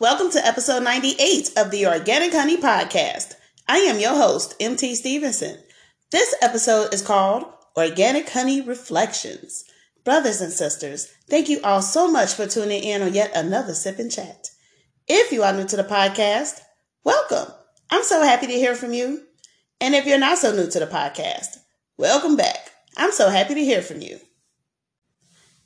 Welcome to episode 98 of the Organic Honey Podcast. I am your host, MT Stevenson. This episode is called Organic Honey Reflections. Brothers and sisters, thank you all so much for tuning in on yet another Sip and Chat. If you are new to the podcast, welcome. I'm so happy to hear from you. And if you're not so new to the podcast, welcome back. I'm so happy to hear from you.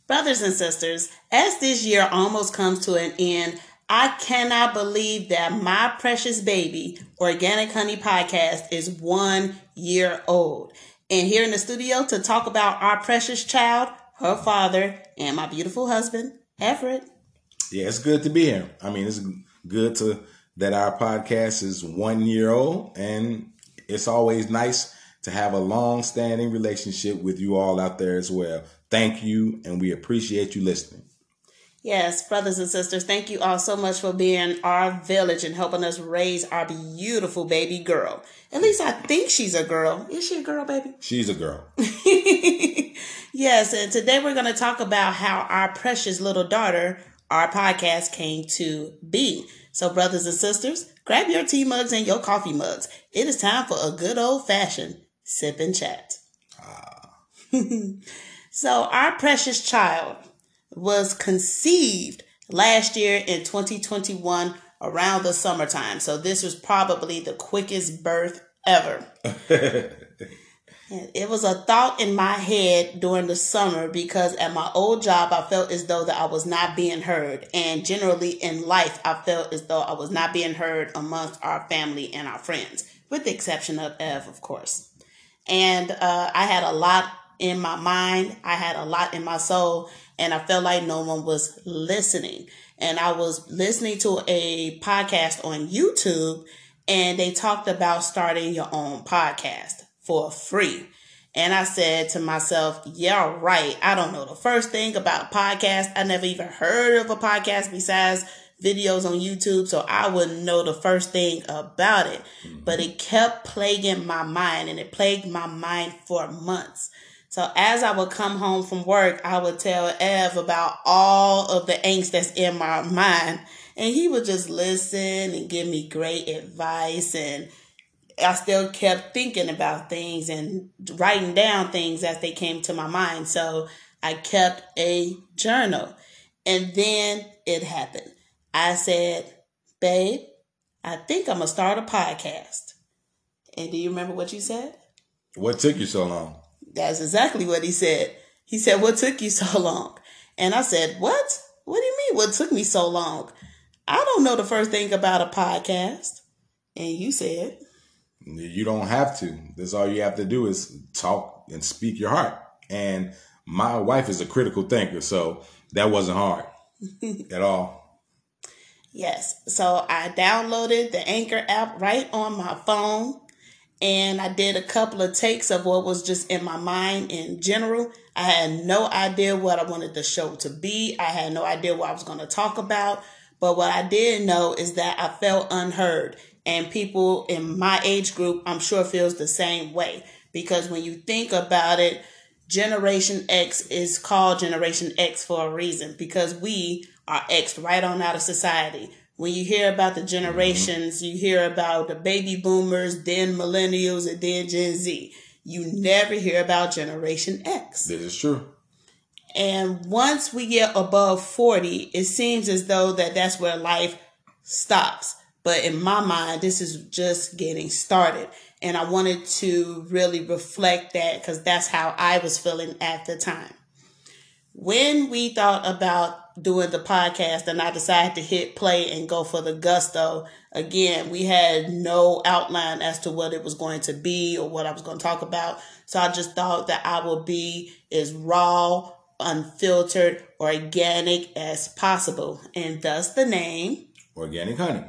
Brothers and sisters, as this year almost comes to an end, I cannot believe that my precious baby, Organic Honey Podcast, is one year old. And here in the studio to talk about our precious child, her father, and my beautiful husband, Everett. Yeah, it's good to be here. I mean, it's good to that our podcast is one year old, and it's always nice to have a long standing relationship with you all out there as well. Thank you, and we appreciate you listening. Yes, brothers and sisters, thank you all so much for being our village and helping us raise our beautiful baby girl. At least I think she's a girl. Is she a girl, baby? She's a girl. yes, and today we're going to talk about how our precious little daughter, our podcast, came to be. So, brothers and sisters, grab your tea mugs and your coffee mugs. It is time for a good old fashioned sip and chat. Ah. so, our precious child was conceived last year in 2021 around the summertime. So this was probably the quickest birth ever. it was a thought in my head during the summer because at my old job I felt as though that I was not being heard and generally in life I felt as though I was not being heard amongst our family and our friends with the exception of Ev of course. And uh, I had a lot in my mind, I had a lot in my soul and I felt like no one was listening. And I was listening to a podcast on YouTube and they talked about starting your own podcast for free. And I said to myself, yeah, right. I don't know the first thing about a podcast. I never even heard of a podcast besides videos on YouTube. So I wouldn't know the first thing about it, mm-hmm. but it kept plaguing my mind and it plagued my mind for months. So as I would come home from work, I would tell Ev about all of the angst that's in my mind. And he would just listen and give me great advice. And I still kept thinking about things and writing down things as they came to my mind. So I kept a journal. And then it happened. I said, babe, I think I'm going to start a podcast. And do you remember what you said? What took you so long? That's exactly what he said. He said, What took you so long? And I said, What? What do you mean, what took me so long? I don't know the first thing about a podcast. And you said, You don't have to. That's all you have to do is talk and speak your heart. And my wife is a critical thinker, so that wasn't hard at all. Yes. So I downloaded the Anchor app right on my phone and I did a couple of takes of what was just in my mind in general. I had no idea what I wanted the show to be. I had no idea what I was going to talk about. But what I did know is that I felt unheard. And people in my age group, I'm sure feels the same way. Because when you think about it, Generation X is called Generation X for a reason because we are X right on out of society when you hear about the mm-hmm. generations, you hear about the baby boomers, then millennials, and then Gen Z. You never hear about Generation X. This is true. And once we get above 40, it seems as though that that's where life stops. But in my mind, this is just getting started. And I wanted to really reflect that because that's how I was feeling at the time. When we thought about doing the podcast and I decided to hit play and go for the gusto. Again, we had no outline as to what it was going to be or what I was going to talk about. So I just thought that I would be as raw, unfiltered, organic as possible. And thus the name Organic Honey.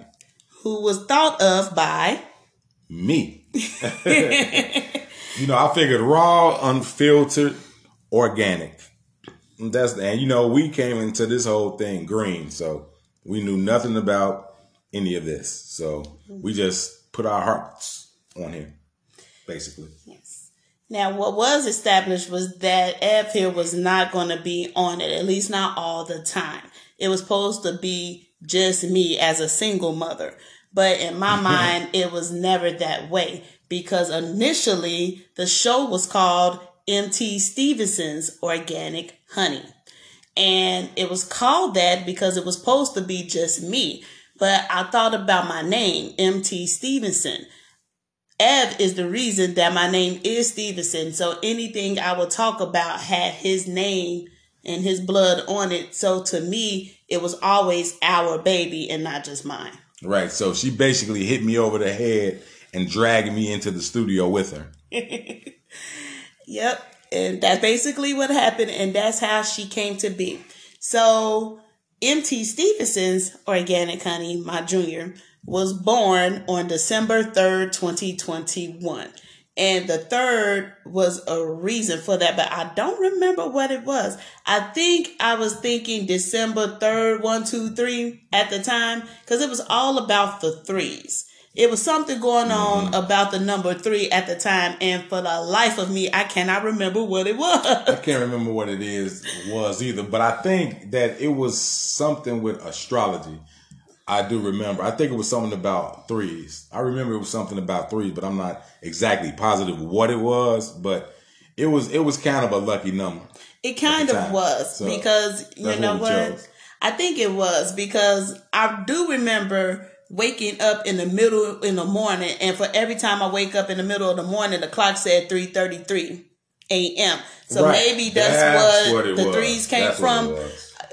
Who was thought of by me. you know, I figured raw, unfiltered, organic that's and you know we came into this whole thing green, so we knew nothing about any of this. So we just put our hearts on him, basically. Yes. Now, what was established was that here was not going to be on it, at least not all the time. It was supposed to be just me as a single mother. But in my mind, it was never that way because initially the show was called MT Stevenson's Organic Honey. And it was called that because it was supposed to be just me. But I thought about my name, MT Stevenson. Ev is the reason that my name is Stevenson. So anything I would talk about had his name and his blood on it. So to me, it was always our baby and not just mine. Right. So she basically hit me over the head and dragged me into the studio with her. yep. And that's basically what happened. And that's how she came to be. So MT Stevenson's Organic Honey, my junior, was born on December 3rd, 2021. And the third was a reason for that, but I don't remember what it was. I think I was thinking December 3rd, one, two, three at the time, because it was all about the threes. It was something going on mm-hmm. about the number three at the time, and for the life of me, I cannot remember what it was. I can't remember what it is was either, but I think that it was something with astrology I do remember. I think it was something about threes. I remember it was something about threes, but I'm not exactly positive what it was. But it was it was kind of a lucky number. It kind of was so because you know what? what? I think it was because I do remember waking up in the middle in the morning, and for every time I wake up in the middle of the morning, the clock said three thirty three a.m. So right. maybe that's, that's what, what the was. threes came that's from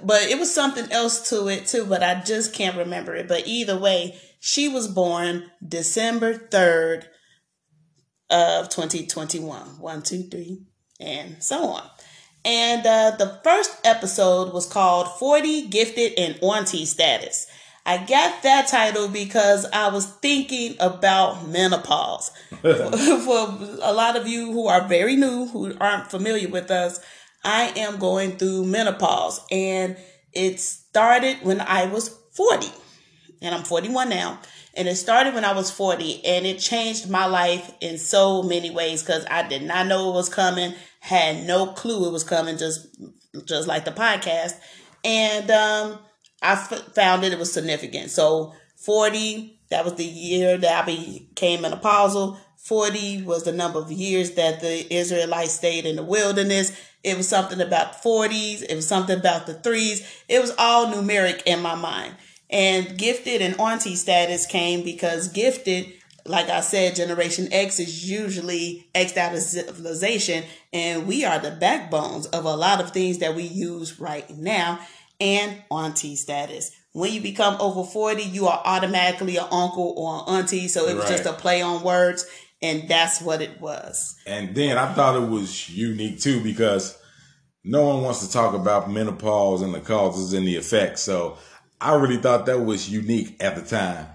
but it was something else to it too, but I just can't remember it. But either way, she was born December 3rd of 2021. One, two, three, and so on. And uh, the first episode was called 40 Gifted and Auntie Status. I got that title because I was thinking about menopause. for, a lot of you who are very new, who aren't familiar with us, I am going through menopause and it started when I was 40 and I'm 41 now. And it started when I was 40 and it changed my life in so many ways because I did not know it was coming, had no clue it was coming, just, just like the podcast. And, um, I found that it was significant. So 40, that was the year that I became an apostle. 40 was the number of years that the Israelites stayed in the wilderness. It was something about 40s. It was something about the threes. It was all numeric in my mind. And gifted and auntie status came because gifted, like I said, Generation X is usually X'd out of civilization. And we are the backbones of a lot of things that we use right now. And auntie status. When you become over 40, you are automatically an uncle or an auntie. So it was right. just a play on words and that's what it was. And then I thought it was unique too because no one wants to talk about menopause and the causes and the effects. So I really thought that was unique at the time.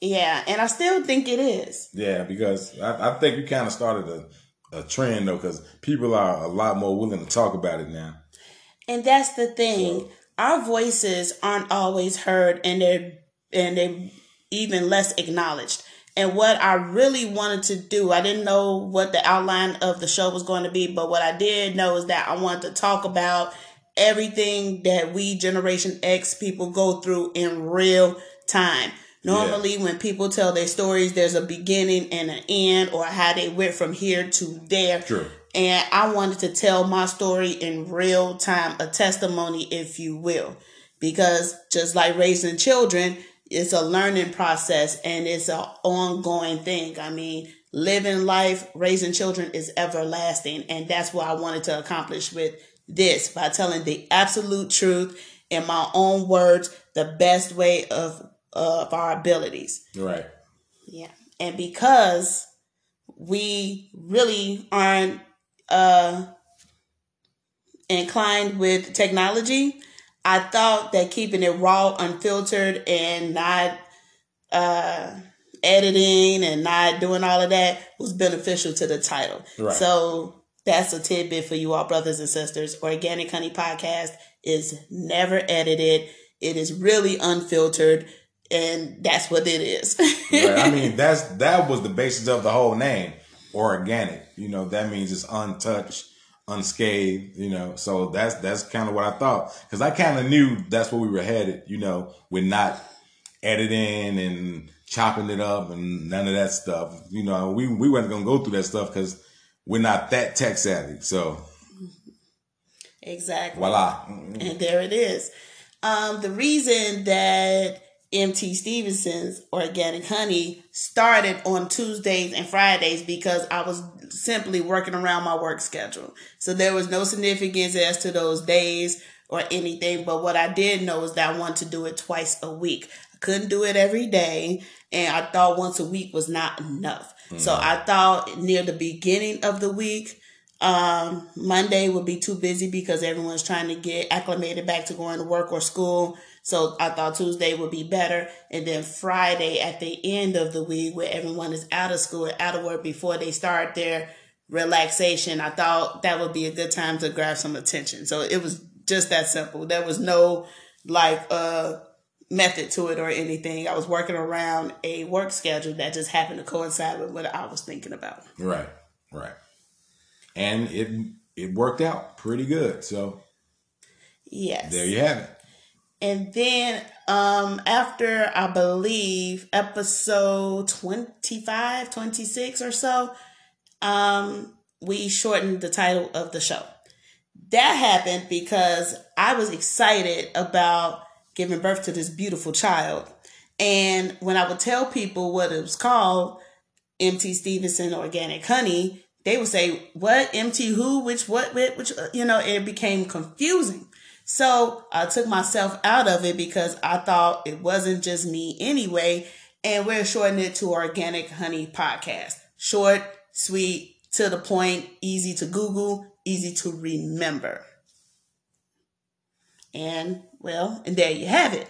Yeah, and I still think it is. Yeah, because I, I think we kind of started a, a trend though, because people are a lot more willing to talk about it now. And that's the thing. So, Our voices aren't always heard, and they're and they're even less acknowledged and what I really wanted to do. I didn't know what the outline of the show was going to be, but what I did know is that I wanted to talk about everything that we Generation X people go through in real time. Normally, yeah. when people tell their stories, there's a beginning and an end, or how they went from here to there. True. And I wanted to tell my story in real time, a testimony, if you will. Because just like raising children, it's a learning process and it's an ongoing thing. I mean, living life, raising children is everlasting. And that's what I wanted to accomplish with this by telling the absolute truth in my own words, the best way of, of our abilities. Right. Yeah. And because we really aren't, uh, inclined with technology, I thought that keeping it raw, unfiltered, and not uh, editing and not doing all of that was beneficial to the title. Right. So that's a tidbit for you all, brothers and sisters. Organic Honey Podcast is never edited. It is really unfiltered, and that's what it is. right. I mean, that's that was the basis of the whole name, organic. You know, that means it's untouched, unscathed, you know. So that's that's kind of what I thought because I kind of knew that's where we were headed, you know, with not editing and chopping it up and none of that stuff. You know, we we weren't gonna go through that stuff because we're not that tech savvy. So exactly, voila, and there it is. Um, the reason that MT Stevenson's Organic Honey started on Tuesdays and Fridays because I was simply working around my work schedule. So there was no significance as to those days or anything. But what I did know is that I wanted to do it twice a week. I couldn't do it every day. And I thought once a week was not enough. Mm-hmm. So I thought near the beginning of the week, um, Monday would be too busy because everyone's trying to get acclimated back to going to work or school. So I thought Tuesday would be better. And then Friday at the end of the week where everyone is out of school, and out of work before they start their relaxation, I thought that would be a good time to grab some attention. So it was just that simple. There was no like uh method to it or anything. I was working around a work schedule that just happened to coincide with what I was thinking about. Right. Right. And it it worked out pretty good. So Yes. There you have it. And then um after I believe episode 25, 26 or so, um we shortened the title of the show. That happened because I was excited about giving birth to this beautiful child. And when I would tell people what it was called, MT Stevenson Organic Honey, they would say, "What MT who? Which what? Which you know?" It became confusing. So I took myself out of it because I thought it wasn't just me anyway. And we're shortening it to Organic Honey Podcast. Short, sweet, to the point, easy to Google, easy to remember. And well, and there you have it.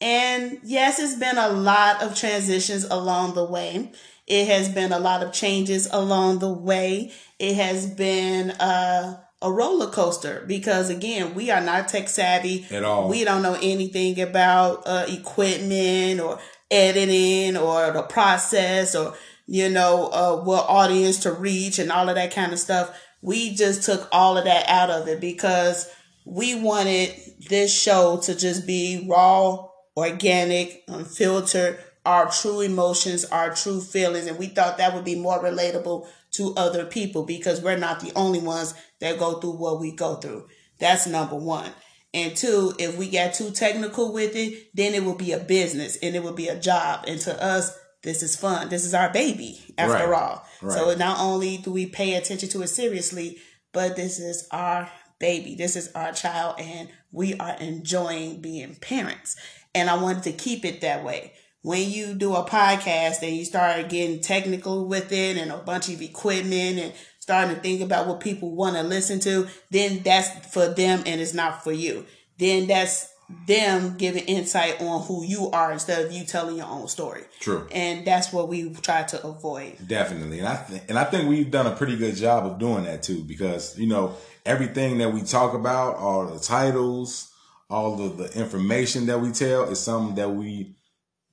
And yes, it's been a lot of transitions along the way. It has been a lot of changes along the way. It has been uh a roller coaster because again, we are not tech savvy at all. We don't know anything about uh, equipment or editing or the process or you know uh, what audience to reach and all of that kind of stuff. We just took all of that out of it because we wanted this show to just be raw, organic, unfiltered, our true emotions, our true feelings, and we thought that would be more relatable to other people because we're not the only ones that go through what we go through. That's number one. And two, if we get too technical with it, then it will be a business and it will be a job. And to us, this is fun. This is our baby, after right. all. Right. So not only do we pay attention to it seriously, but this is our baby. This is our child, and we are enjoying being parents. And I wanted to keep it that way when you do a podcast and you start getting technical with it and a bunch of equipment and starting to think about what people want to listen to, then that's for them and it's not for you. Then that's them giving insight on who you are instead of you telling your own story. True. And that's what we try to avoid. Definitely. And I th- and I think we've done a pretty good job of doing that too because, you know, everything that we talk about, all the titles, all of the information that we tell is something that we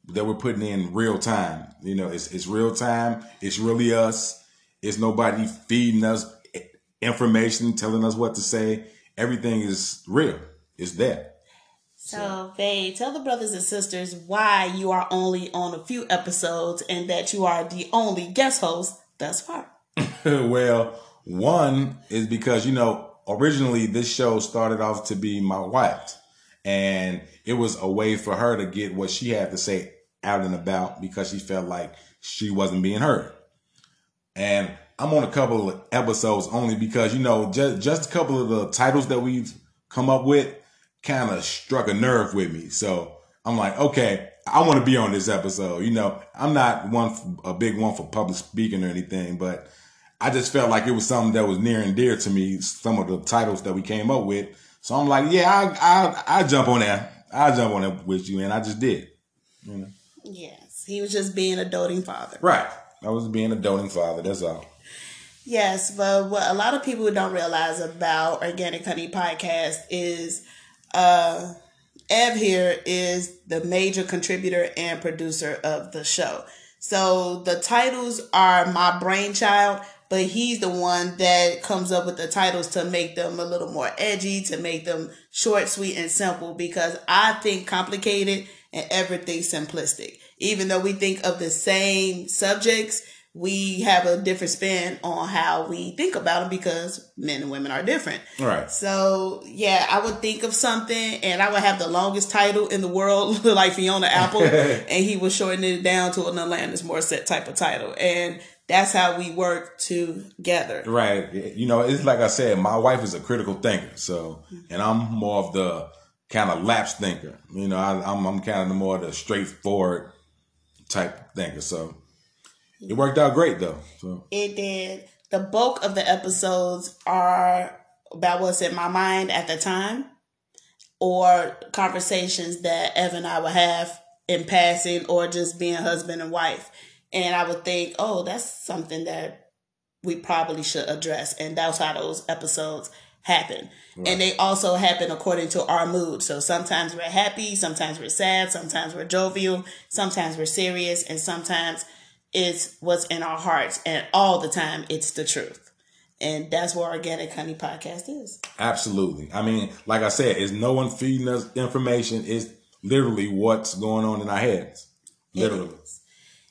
that we're putting in real time. You know, it's it's real time. It's really us. It's nobody feeding us information, telling us what to say. Everything is real. It's there. So, Faye, tell the brothers and sisters why you are only on a few episodes and that you are the only guest host thus far. well, one is because, you know, originally this show started off to be my wife. And it was a way for her to get what she had to say out and about because she felt like she wasn't being heard. And I'm on a couple of episodes only because, you know, just, just a couple of the titles that we've come up with kind of struck a nerve with me. So I'm like, okay, I want to be on this episode. You know, I'm not one, a big one for public speaking or anything, but I just felt like it was something that was near and dear to me. Some of the titles that we came up with. So I'm like, yeah, I, I, I jump on that. I jump on it with you. And I just did, you know. Yes, he was just being a doting father. Right. I was being a doting father. That's all. Yes, but what a lot of people don't realize about Organic Honey Podcast is uh, Ev here is the major contributor and producer of the show. So the titles are my brainchild, but he's the one that comes up with the titles to make them a little more edgy, to make them short, sweet, and simple. Because I think complicated and everything simplistic. Even though we think of the same subjects, we have a different spin on how we think about them because men and women are different. Right. So yeah, I would think of something and I would have the longest title in the world, like Fiona Apple, and he was shortening it down to an Alanis Morissette type of title. And that's how we work together. Right. You know, it's like I said, my wife is a critical thinker. So, and I'm more of the kind of lapse thinker. You know, I, am I'm, I'm kind of the more of the straightforward type thinker. So it worked out great though. So it did. The bulk of the episodes are about what's in my mind at the time, or conversations that Evan and I would have in passing, or just being husband and wife. And I would think, oh, that's something that we probably should address. And that's how those episodes happen. Right. And they also happen according to our mood. So sometimes we're happy, sometimes we're sad, sometimes we're jovial, sometimes we're serious, and sometimes it's what's in our hearts, and all the time it's the truth. And that's what Organic Honey Podcast is. Absolutely. I mean, like I said, it's no one feeding us information. It's literally what's going on in our heads. Literally.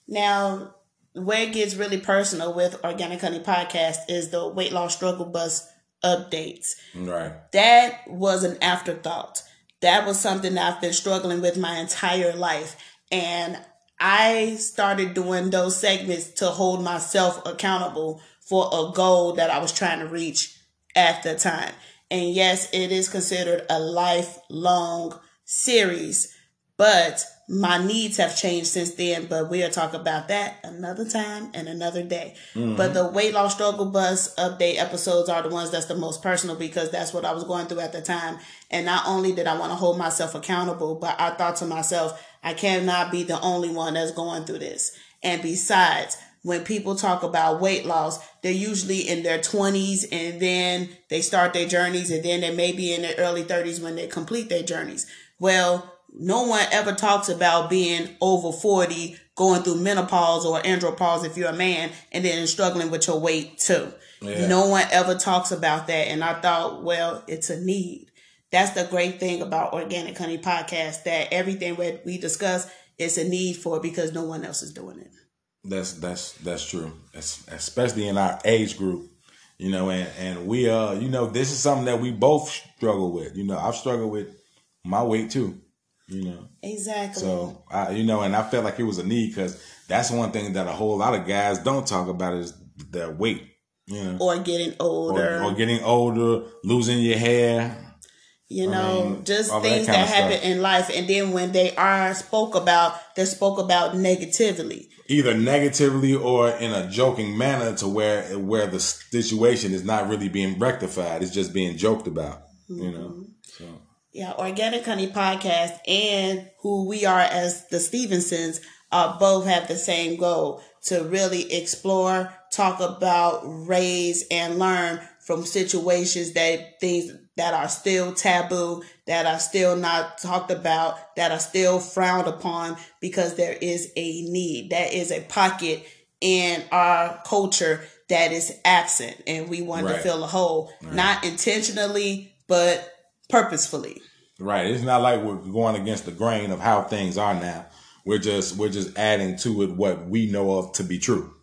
Now, where it gets really personal with Organic Honey Podcast is the weight loss struggle bus updates. Right. That was an afterthought. That was something that I've been struggling with my entire life. And I started doing those segments to hold myself accountable for a goal that I was trying to reach at the time. And yes, it is considered a lifelong series, but my needs have changed since then, but we'll talk about that another time and another day. Mm-hmm. But the weight loss struggle bus update episodes are the ones that's the most personal because that's what I was going through at the time. And not only did I want to hold myself accountable, but I thought to myself, I cannot be the only one that's going through this. And besides, when people talk about weight loss, they're usually in their 20s and then they start their journeys and then they may be in their early 30s when they complete their journeys. Well, no one ever talks about being over 40, going through menopause or andropause if you're a man, and then struggling with your weight too. Yeah. No one ever talks about that. And I thought, well, it's a need. That's the great thing about Organic Honey Podcast that everything that we discuss is a need for because no one else is doing it. That's that's that's true. especially in our age group, you know, and and we uh, you know, this is something that we both struggle with. You know, I've struggled with my weight too you know. Exactly. So I, you know, and I felt like it was a need because that's one thing that a whole lot of guys don't talk about is their weight, you know, or getting older, or, or getting older, losing your hair. You know, I mean, just things that, that happen in life, and then when they are spoke about, they're spoke about negatively. Either negatively or in a joking manner, to where where the situation is not really being rectified; it's just being joked about. Mm-hmm. You know, mm-hmm. so yeah, Organic Honey Podcast and who we are as the Stevensons uh, both have the same goal to really explore, talk about, raise, and learn from situations that things that are still taboo, that are still not talked about, that are still frowned upon because there is a need. That is a pocket in our culture that is absent and we want right. to fill a hole, right. not intentionally, but purposefully. Right. It's not like we're going against the grain of how things are now. We're just we're just adding to it what we know of to be true.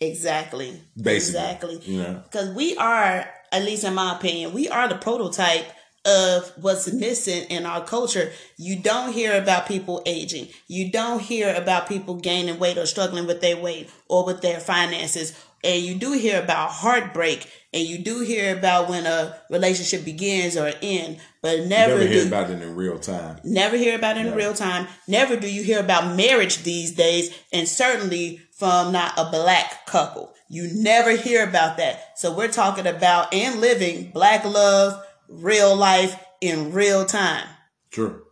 Exactly. Basically. Exactly. You know. Because we are, at least in my opinion, we are the prototype of what's missing in our culture. You don't hear about people aging. You don't hear about people gaining weight or struggling with their weight or with their finances and you do hear about heartbreak and you do hear about when a relationship begins or end but never, never hear do, about it in real time. Never hear about it in real time. Never do you hear about marriage these days and certainly from not a black couple. You never hear about that. So we're talking about and living black love real life in real time. True.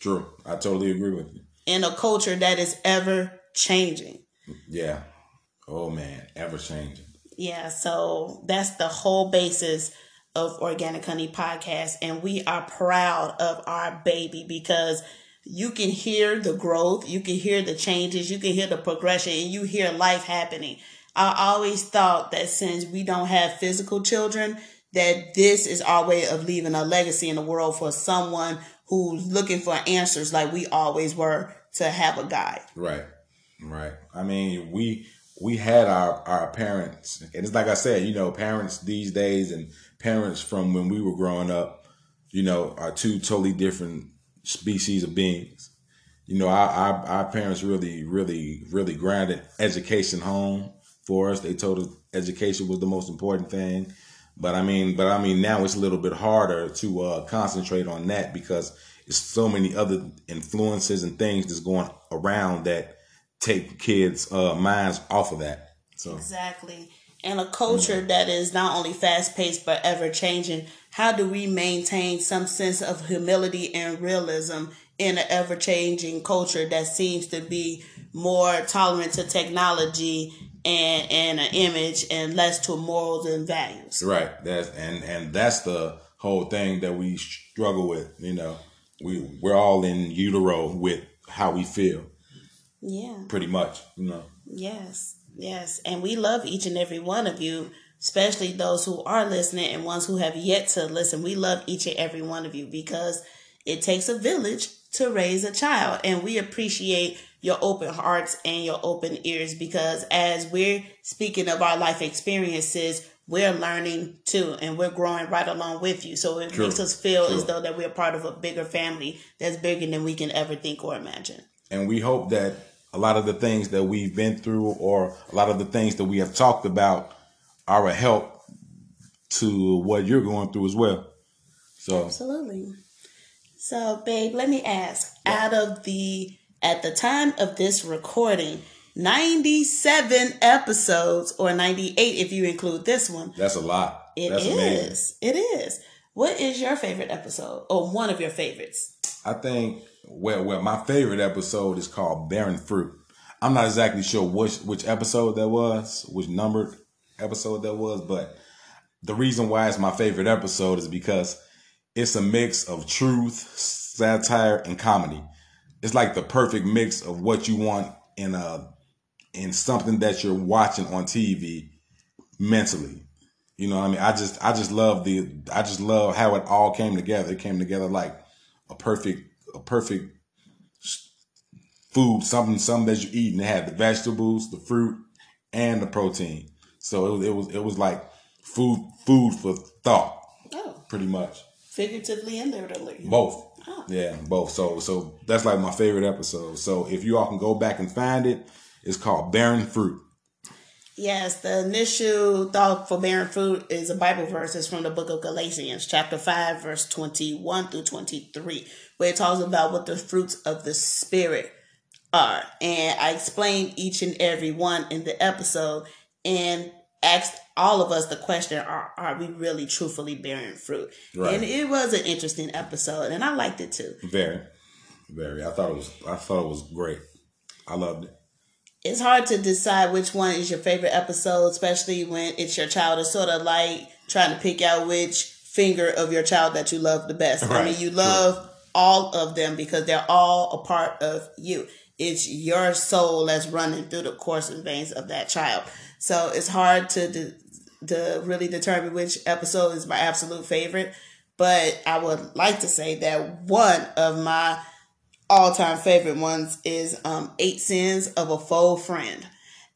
True. I totally agree with you. In a culture that is ever changing. Yeah Oh man, ever changing. Yeah, so that's the whole basis of Organic Honey Podcast. And we are proud of our baby because you can hear the growth, you can hear the changes, you can hear the progression, and you hear life happening. I always thought that since we don't have physical children, that this is our way of leaving a legacy in the world for someone who's looking for answers like we always were to have a guide. Right. Right. I mean, we we had our our parents, and it's like I said, you know, parents these days and parents from when we were growing up, you know, are two totally different species of beings. You know, our our, our parents really, really, really grounded education home for us. They told us education was the most important thing. But I mean, but I mean, now it's a little bit harder to uh, concentrate on that because it's so many other influences and things that's going around that take kids' uh, minds off of that. So exactly, and a culture mm-hmm. that is not only fast paced but ever changing. How do we maintain some sense of humility and realism in an ever changing culture that seems to be more tolerant to technology and and an image and less to morals and values. Right. That's and and that's the whole thing that we struggle with. You know, we we're all in utero with how we feel. Yeah. Pretty much. You know. Yes. Yes. And we love each and every one of you, especially those who are listening and ones who have yet to listen. We love each and every one of you because it takes a village to raise a child, and we appreciate your open hearts and your open ears because as we're speaking of our life experiences, we're learning too and we're growing right along with you. So it True. makes us feel True. as though that we're part of a bigger family that's bigger than we can ever think or imagine. And we hope that a lot of the things that we've been through or a lot of the things that we have talked about are a help to what you're going through as well. So Absolutely. So babe, let me ask, yeah. out of the at the time of this recording, 97 episodes, or 98 if you include this one. That's a lot. It That's is. It is. What is your favorite episode, or one of your favorites? I think well, well, my favorite episode is called Bearing Fruit. I'm not exactly sure which which episode that was, which numbered episode that was, but the reason why it's my favorite episode is because it's a mix of truth, satire, and comedy it's like the perfect mix of what you want in a in something that you're watching on TV mentally. You know what I mean? I just I just love the I just love how it all came together. It came together like a perfect a perfect food, something something that you eat and it had the vegetables, the fruit, and the protein. So it was it was it was like food food for thought. Oh. Pretty much. Figuratively and literally. Both. Oh. Yeah, both. So so that's like my favorite episode. So if you all can go back and find it, it's called Bearing Fruit. Yes, the initial thought for bearing fruit is a Bible verse. It's from the book of Galatians, chapter 5, verse 21 through 23, where it talks about what the fruits of the Spirit are. And I explained each and every one in the episode and asked all of us the question are, are we really truthfully bearing fruit right. and it was an interesting episode and i liked it too very very i thought it was i thought it was great i loved it it's hard to decide which one is your favorite episode especially when it's your child it's sort of like trying to pick out which finger of your child that you love the best right. i mean you love all of them because they're all a part of you it's your soul that's running through the course and veins of that child so it's hard to to really determine which episode is my absolute favorite. But I would like to say that one of my all time favorite ones is um, Eight Sins of a Faux Friend.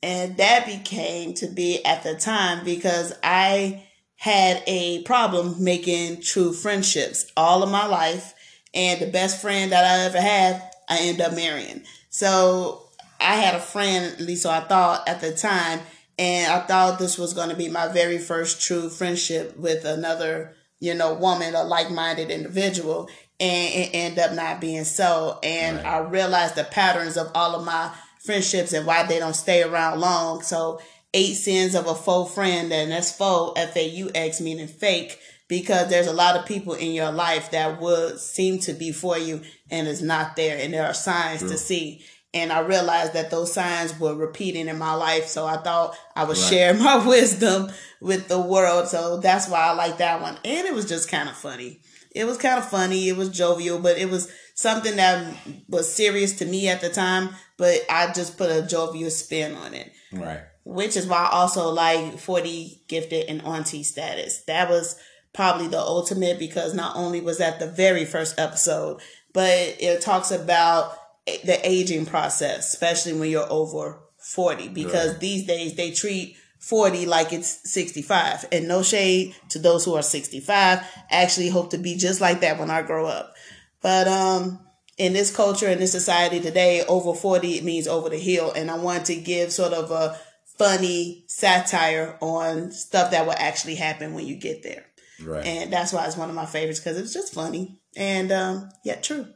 And that became to be at the time because I had a problem making true friendships all of my life. And the best friend that I ever had, I ended up marrying. So I had a friend, at least so I thought at the time, and I thought this was going to be my very first true friendship with another, you know, woman, a like minded individual. And it ended up not being so. And right. I realized the patterns of all of my friendships and why they don't stay around long. So, eight sins of a faux friend, and that's faux, F A U X, meaning fake, because there's a lot of people in your life that would seem to be for you and is not there. And there are signs True. to see. And I realized that those signs were repeating in my life. So I thought I would right. share my wisdom with the world. So that's why I like that one. And it was just kind of funny. It was kind of funny. It was jovial, but it was something that was serious to me at the time. But I just put a jovial spin on it. Right. which is why I also like 40 gifted and auntie status. That was probably the ultimate because not only was that the very first episode, but it talks about the aging process, especially when you're over 40, because right. these days they treat 40 like it's 65. And no shade to those who are 65. Actually hope to be just like that when I grow up. But um in this culture in this society today, over 40 it means over the hill. And I want to give sort of a funny satire on stuff that will actually happen when you get there. Right. And that's why it's one of my favorites because it's just funny and um yet true.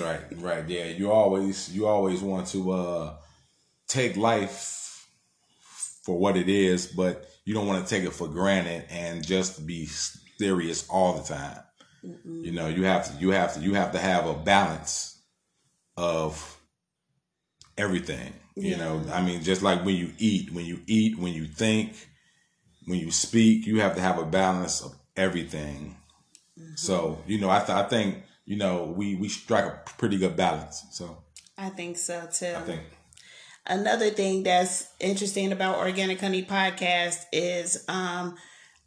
right, right. Yeah. You always you always want to uh take life for what it is, but you don't want to take it for granted and just be serious all the time. Mm-mm. You know, you have to you have to you have to have a balance of everything. Yeah. You know, I mean, just like when you eat, when you eat, when you think, when you speak, you have to have a balance of everything. Mm-hmm. So, you know, I, th- I think, you know, we, we strike a pretty good balance. So I think so too. I think Another thing that's interesting about Organic Honey Podcast is um,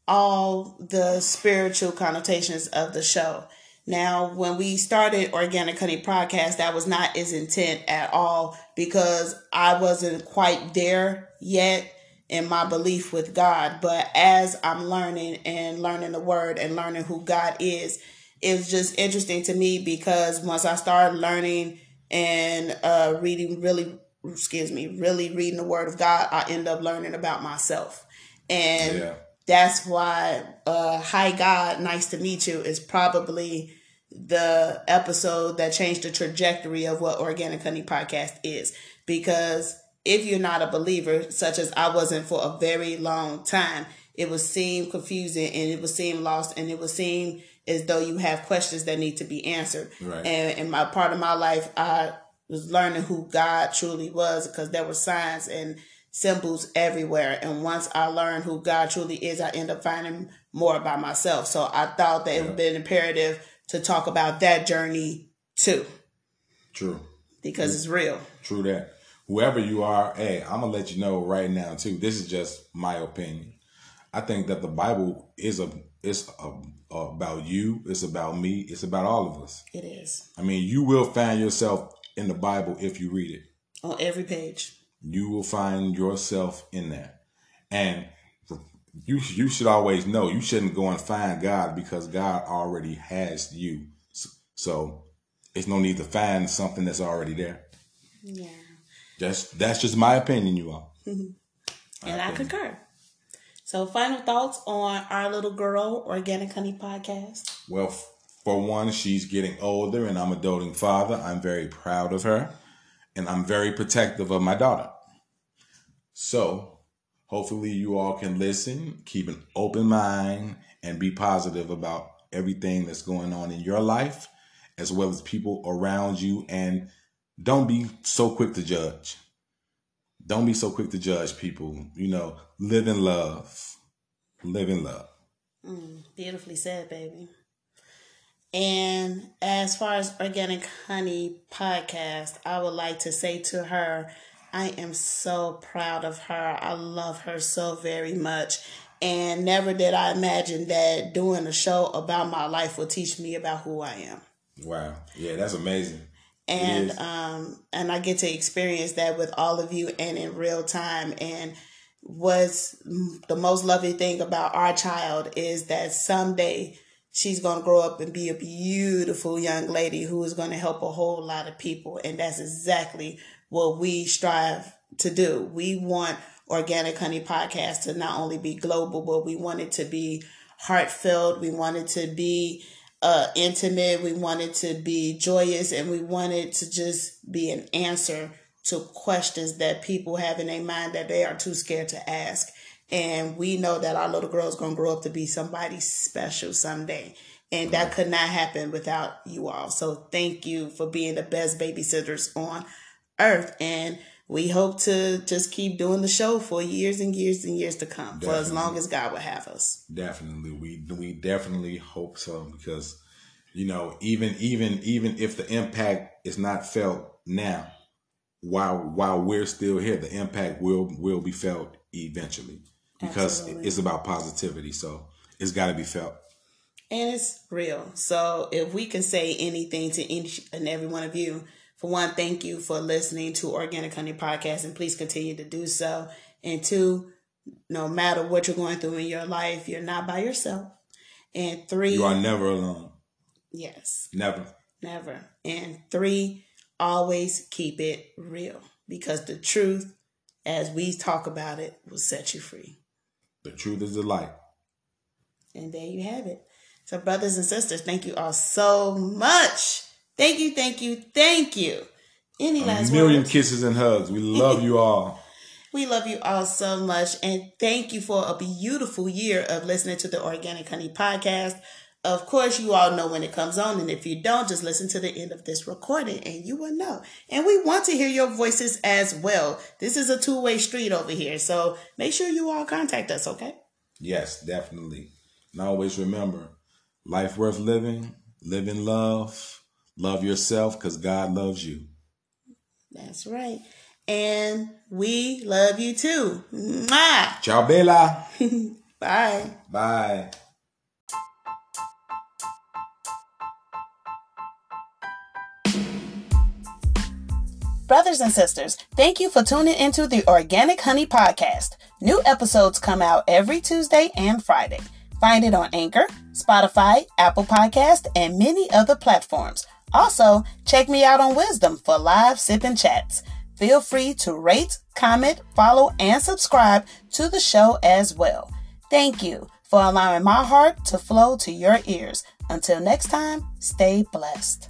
all the spiritual connotations of the show. Now, when we started Organic Honey Podcast, that was not its intent at all because I wasn't quite there yet in my belief with God. But as I'm learning and learning the word and learning who God is, it's just interesting to me because once I started learning and uh, reading really excuse me, really reading the word of God, I end up learning about myself. And yeah. that's why uh Hi God, Nice to Meet You is probably the episode that changed the trajectory of what Organic Honey Podcast is. Because if you're not a believer, such as I wasn't for a very long time, it would seem confusing and it would seem lost and it would seem as though you have questions that need to be answered. Right. And in my part of my life, I was learning who God truly was because there were signs and symbols everywhere. And once I learned who God truly is, I end up finding more about myself. So I thought that yeah. it would be imperative to talk about that journey too. True. Because True. it's real. True that. Whoever you are, hey, I'm gonna let you know right now too. This is just my opinion. I think that the Bible is a it's a, about you. It's about me. It's about all of us. It is. I mean, you will find yourself in the Bible if you read it. On every page. You will find yourself in that. And you you should always know you shouldn't go and find God because God already has you. So it's no need to find something that's already there. Yeah. That's that's just my opinion, you all. and I concur. So, final thoughts on our little girl organic honey podcast. Well, for one, she's getting older and I'm a doting father. I'm very proud of her and I'm very protective of my daughter. So, hopefully, you all can listen, keep an open mind, and be positive about everything that's going on in your life, as well as people around you. And don't be so quick to judge. Don't be so quick to judge people. You know, live in love. Live in love. Mm, beautifully said, baby. And as far as Organic Honey podcast, I would like to say to her, I am so proud of her. I love her so very much. And never did I imagine that doing a show about my life would teach me about who I am. Wow. Yeah, that's amazing. And um and I get to experience that with all of you and in real time and what's the most lovely thing about our child is that someday she's going to grow up and be a beautiful young lady who is going to help a whole lot of people. And that's exactly what we strive to do. We want Organic Honey Podcast to not only be global, but we want it to be heartfelt. We want it to be uh, intimate. We want it to be joyous and we want it to just be an answer to questions that people have in their mind that they are too scared to ask. And we know that our little girl is going to grow up to be somebody special someday. And that could not happen without you all. So thank you for being the best babysitters on earth. And we hope to just keep doing the show for years and years and years to come, definitely. for as long as God will have us. Definitely, we we definitely hope so because you know even even even if the impact is not felt now, while while we're still here, the impact will will be felt eventually because Absolutely. it's about positivity. So it's got to be felt. And it's real. So if we can say anything to each and every one of you, for one, thank you for listening to Organic Honey Podcast and please continue to do so. And two, no matter what you're going through in your life, you're not by yourself. And three, you are never alone. Yes. Never. Never. And three, always keep it real because the truth, as we talk about it, will set you free. The truth is the light. And there you have it. So, brothers and sisters, thank you all so much. Thank you, thank you, thank you. Any last million words? kisses and hugs. We love you all. We love you all so much. And thank you for a beautiful year of listening to the Organic Honey podcast. Of course, you all know when it comes on. And if you don't, just listen to the end of this recording and you will know. And we want to hear your voices as well. This is a two way street over here. So make sure you all contact us, okay? Yes, definitely. And always remember life worth living, live in love, love yourself because God loves you. That's right. And we love you too. Mwah! Ciao, Bella. Bye. Bye. Brothers and sisters, thank you for tuning into the Organic Honey Podcast. New episodes come out every Tuesday and Friday. Find it on Anchor, Spotify, Apple Podcast, and many other platforms. Also, check me out on Wisdom for live sip and chats. Feel free to rate, comment, follow, and subscribe to the show as well. Thank you for allowing my heart to flow to your ears. Until next time, stay blessed.